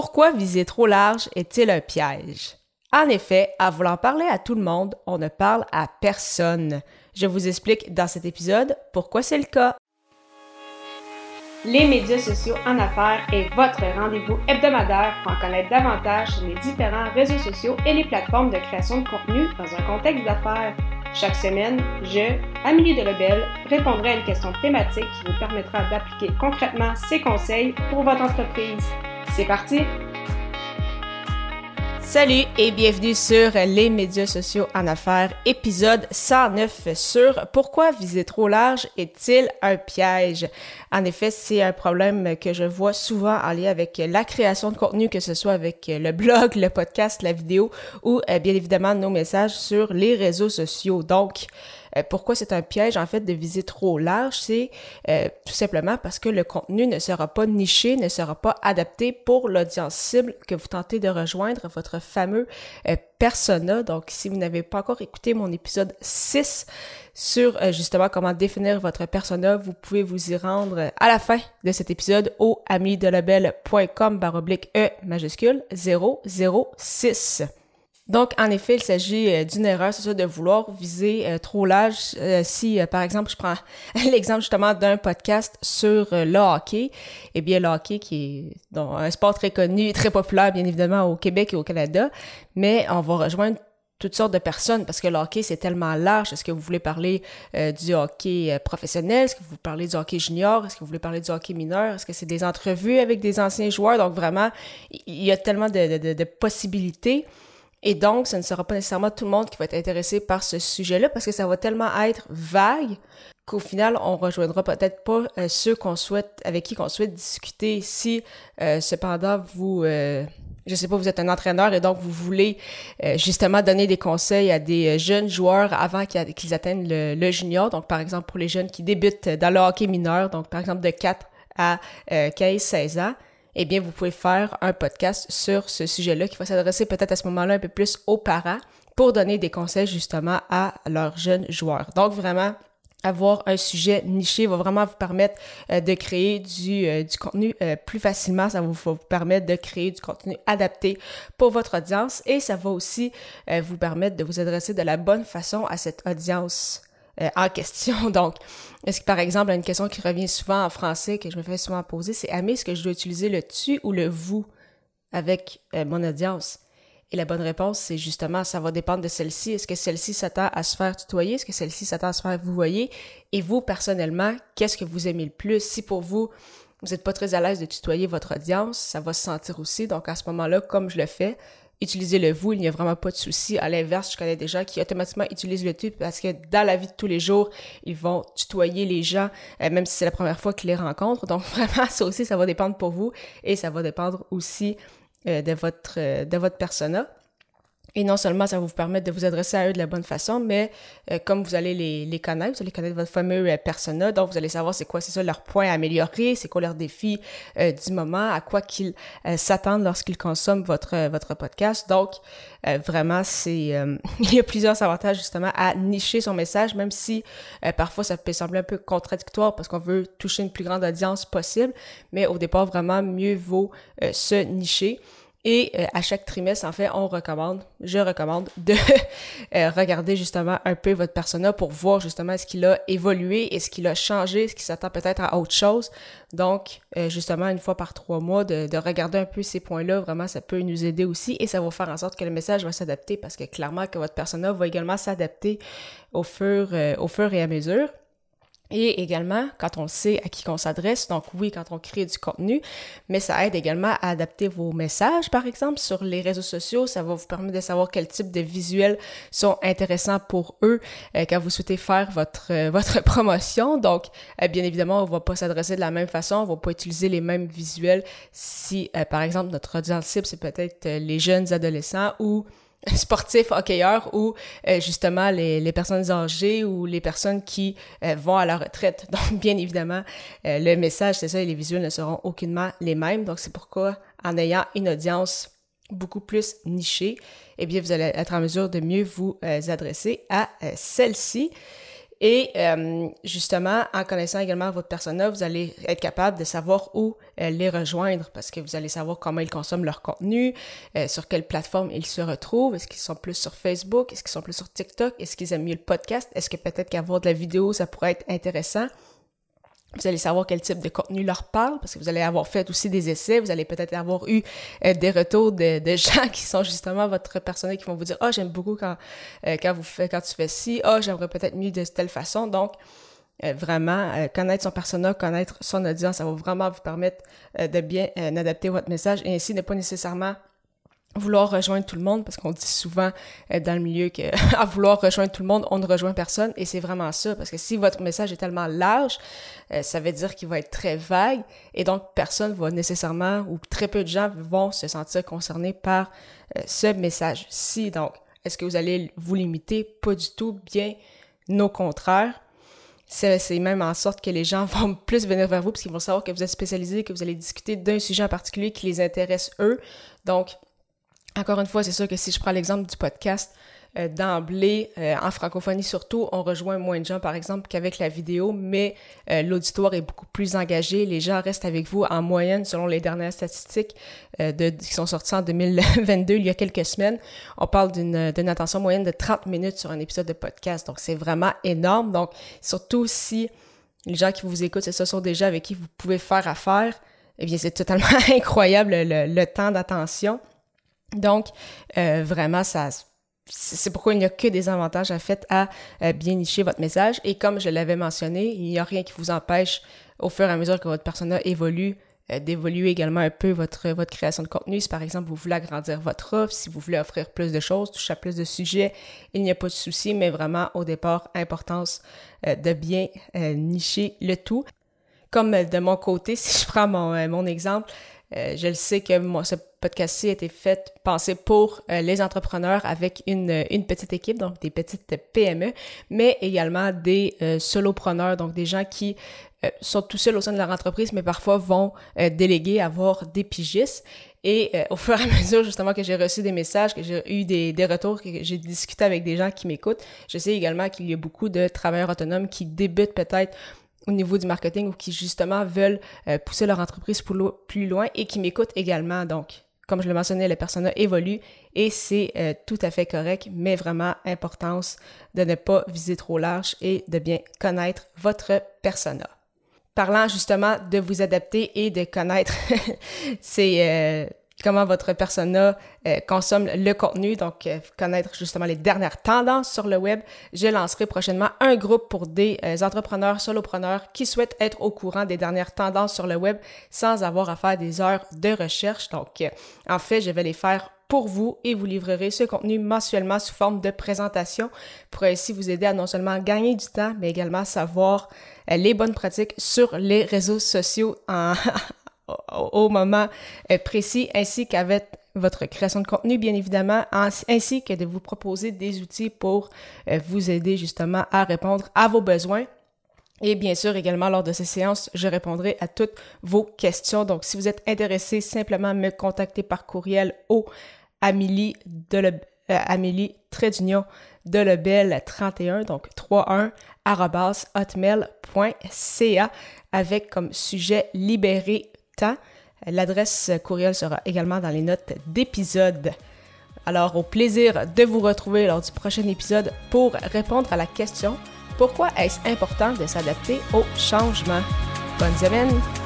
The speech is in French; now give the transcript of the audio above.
Pourquoi viser trop large est-il un piège? En effet, à vouloir parler à tout le monde, on ne parle à personne. Je vous explique dans cet épisode pourquoi c'est le cas. Les médias sociaux en affaires est votre rendez-vous hebdomadaire pour en connaître davantage sur les différents réseaux sociaux et les plateformes de création de contenu dans un contexte d'affaires. Chaque semaine, je, Amélie Delebel, répondrai à une question thématique qui vous permettra d'appliquer concrètement ces conseils pour votre entreprise. C'est parti! Salut et bienvenue sur les médias sociaux en affaires, épisode 109 sur pourquoi viser trop large est-il un piège? En effet, c'est un problème que je vois souvent en lien avec la création de contenu, que ce soit avec le blog, le podcast, la vidéo ou euh, bien évidemment nos messages sur les réseaux sociaux. Donc, euh, pourquoi c'est un piège en fait de viser trop large? C'est euh, tout simplement parce que le contenu ne sera pas niché, ne sera pas adapté pour l'audience cible que vous tentez de rejoindre, votre fameux euh, persona. Donc, si vous n'avez pas encore écouté mon épisode 6 sur justement comment définir votre persona, vous pouvez vous y rendre à la fin de cet épisode au amidelabel.com baroblique E majuscule 006. Donc, en effet, il s'agit euh, d'une erreur, c'est ça, de vouloir viser euh, trop large. Euh, si, par exemple, je prends l'exemple justement d'un podcast sur le hockey, eh bien, le hockey qui est un sport très connu, très populaire, bien évidemment, au Québec et au Canada, mais on va rejoindre toutes sortes de personnes parce que le hockey, c'est tellement large. Est-ce que vous voulez parler du hockey professionnel? Est-ce que vous parlez du hockey junior? Est-ce que vous voulez parler du hockey mineur? Est-ce que c'est des entrevues avec des anciens joueurs? Donc, vraiment, il y a tellement de possibilités. Et donc, ce ne sera pas nécessairement tout le monde qui va être intéressé par ce sujet-là parce que ça va tellement être vague qu'au final, on rejoindra peut-être pas euh, ceux qu'on souhaite, avec qui qu'on souhaite discuter. Si, euh, cependant, vous, euh, je sais pas, vous êtes un entraîneur et donc vous voulez justement donner des conseils à des jeunes joueurs avant qu'ils atteignent le, le, junior. Donc, par exemple, pour les jeunes qui débutent dans le hockey mineur, donc par exemple de 4 à 15-16 ans, eh bien, vous pouvez faire un podcast sur ce sujet-là qui va s'adresser peut-être à ce moment-là un peu plus aux parents pour donner des conseils justement à leurs jeunes joueurs. Donc, vraiment, avoir un sujet niché va vraiment vous permettre euh, de créer du, euh, contenu euh, plus facilement. Ça va vous, permettre de créer du contenu adapté pour votre audience et ça va aussi vous permettre de vous adresser de la bonne façon à cette audience euh, en question. Donc, est-ce que par exemple, une question qui revient souvent en français, que je me fais souvent poser, c'est Amé, est-ce que je dois utiliser le tu ou le vous avec euh, mon audience? Et la bonne réponse, c'est justement, ça va dépendre de celle-ci. Est-ce que celle-ci s'attend à se faire tutoyer? Est-ce que celle-ci s'attend à se faire vous voyez? Et vous, personnellement, qu'est-ce que vous aimez le plus? Si pour vous, vous n'êtes pas très à l'aise de tutoyer votre audience, ça va se sentir aussi. Donc, à ce moment-là, comme je le fais, utiliser le vous, il n'y a vraiment pas de souci. À l'inverse, je connais des gens qui automatiquement utilisent le tu parce que dans la vie de tous les jours, ils vont tutoyer les gens, euh, même si c'est la première fois qu'ils les rencontrent. Donc vraiment, ça aussi, ça va dépendre pour vous et ça va dépendre aussi euh, de votre euh, de votre persona. Et non seulement ça va vous permettre de vous adresser à eux de la bonne façon, mais euh, comme vous allez les, les, connaître, vous allez connaître votre fameux euh, persona, donc vous allez savoir c'est quoi, c'est ça, leurs points à améliorer, c'est quoi leurs défis euh, du moment, à quoi qu'ils s'attendent lorsqu'ils consomment votre, votre podcast. Donc, vraiment, c'est il y a plusieurs avantages justement à nicher son message, même si parfois ça peut sembler un peu contradictoire parce qu'on veut toucher une plus grande audience possible, mais au départ, vraiment, mieux vaut se nicher. Et euh, à chaque trimestre, en fait, on recommande, je recommande de euh, regarder justement un peu votre persona pour voir justement est-ce qu'il a évolué, est-ce qu'il a changé, est-ce qu'il s'attend peut-être à autre chose. Donc, euh, justement, une fois par trois mois, de, de regarder un peu ces points-là, vraiment, ça peut nous aider aussi et ça va faire en sorte que le message va s'adapter parce que clairement que votre persona va également s'adapter au fur et à mesure. Et également, quand on sait à qui qu'on s'adresse, donc oui, quand on crée du contenu, mais ça aide également à adapter vos messages, par exemple, sur les réseaux sociaux. Ça va vous permettre de savoir quel type de visuels sont intéressants pour eux euh, quand vous souhaitez faire votre, euh, votre promotion. Donc, euh, bien évidemment, on va pas s'adresser de la même façon, on va pas utiliser les mêmes visuels si, par exemple, notre audience cible, c'est peut-être les jeunes adolescents ou sportifs hockeyeurs ou euh, justement les, personnes âgées ou les personnes qui euh, vont à la retraite. Donc, bien évidemment, euh, le message, c'est ça, et les visuels ne seront aucunement les mêmes. Donc, c'est pourquoi, en ayant une audience beaucoup plus nichée, eh bien, vous allez être en mesure de mieux vous adresser à celle-ci. Et euh, justement, en connaissant également votre persona, vous allez être capable de savoir où euh, les rejoindre parce que vous allez savoir comment ils consomment leur contenu, euh, sur quelle plateforme ils se retrouvent, est-ce qu'ils sont plus sur Facebook, est-ce qu'ils sont plus sur TikTok, est-ce qu'ils aiment mieux le podcast, est-ce que peut-être qu'avoir de la vidéo, ça pourrait être intéressant? Vous allez savoir quel type de contenu leur parle, parce que vous allez avoir fait aussi des essais, vous allez peut-être avoir eu euh, des retours de, gens qui sont justement votre personnel qui vont vous dire « Ah, oh, j'aime beaucoup quand, euh, quand, vous quand tu fais ci. Oh, j'aimerais peut-être mieux de telle façon. » Donc, euh, vraiment, connaître son persona, connaître son audience, ça va vraiment vous permettre de bien adapter votre message et ainsi ne pas nécessairement vouloir rejoindre tout le monde, parce qu'on dit souvent euh, dans le milieu que à vouloir rejoindre tout le monde, on ne rejoint personne, et c'est vraiment ça, parce que si votre message est tellement large, euh, ça veut dire qu'il va être très vague, et donc personne va nécessairement, ou très peu de gens vont se sentir concernés par euh, ce message-ci. Donc, est-ce que vous allez vous limiter? Pas du tout, bien au contraire. C'est même en sorte que les gens vont plus venir vers vous parce qu'ils vont savoir que vous êtes spécialisé, que vous allez discuter d'un sujet en particulier qui les intéresse eux. Donc, encore une fois, c'est sûr que si je prends l'exemple du podcast, euh, d'emblée, euh, en francophonie surtout, on rejoint moins de gens, par exemple, qu'avec la vidéo, mais euh, l'auditoire est beaucoup plus engagé. Les gens restent avec vous en moyenne, selon les dernières statistiques qui sont sorties en 2022, il y a quelques semaines. On parle d'une attention moyenne de 30 minutes sur un épisode de podcast. Donc, c'est vraiment énorme. Donc, surtout si les gens qui vous écoutent, ce sont des gens avec qui vous pouvez faire affaire, eh bien, c'est totalement incroyable le temps d'attention. Donc, euh, vraiment, ça, c'est pourquoi il n'y a que des avantages à fait à euh, bien nicher votre message. Et comme je l'avais mentionné, il n'y a rien qui vous empêche, au fur et à mesure que votre persona évolue, euh, d'évoluer également un peu votre, votre création de contenu. Si par exemple vous voulez agrandir votre offre, si vous voulez offrir plus de choses, toucher à plus de sujets, il n'y a pas de souci, mais vraiment au départ, importance de bien nicher le tout. Comme de mon côté, si je prends mon, mon exemple, je le sais que moi, ce podcast-ci a été fait, pensé pour euh, les entrepreneurs avec une, une petite équipe, donc des petites PME, mais également des euh, solopreneurs, donc des gens qui euh, sont tout seuls au sein de leur entreprise, mais parfois vont déléguer, avoir des pigistes. Et au fur et à mesure, justement, que j'ai reçu des messages, que j'ai eu des, des retours, que j'ai discuté avec des gens qui m'écoutent, je sais également qu'il y a beaucoup de travailleurs autonomes qui débutent peut-être au niveau du marketing ou qui justement veulent pousser leur entreprise plus loin et qui m'écoutent également. Donc, comme je le mentionnais, les persona évoluent et c'est euh, tout à fait correct, mais vraiment importance de ne pas viser trop large et de bien connaître votre persona. Parlant justement de vous adapter et de connaître c'est euh, comment votre persona euh, consomme le contenu, donc euh, connaître justement les dernières tendances sur le web. Je lancerai prochainement un groupe pour des euh, entrepreneurs, solopreneurs qui souhaitent être au courant des dernières tendances sur le web sans avoir à faire des heures de recherche. Donc, en fait, je vais les faire pour vous et vous livrerez ce contenu mensuellement sous forme de présentation pour ainsi vous aider à non seulement gagner du temps, mais également savoir les bonnes pratiques sur les réseaux sociaux en, au moment euh, précis, ainsi qu'avec votre création de contenu, bien évidemment, ainsi que de vous proposer des outils pour euh, vous aider justement à répondre à vos besoins. Et bien sûr, également, lors de ces séances, je répondrai à toutes vos questions. Donc, si vous êtes intéressé, simplement me contacter par courriel au Amélie de le, euh, Amélie d'union de Lebel 31, donc 31 hotmail.ca avec comme sujet libérer L'adresse courriel sera également dans les notes d'épisode. Alors, au plaisir de vous retrouver lors du prochain épisode pour répondre à la question pourquoi est-ce important de s'adapter au changement? Bonne semaine!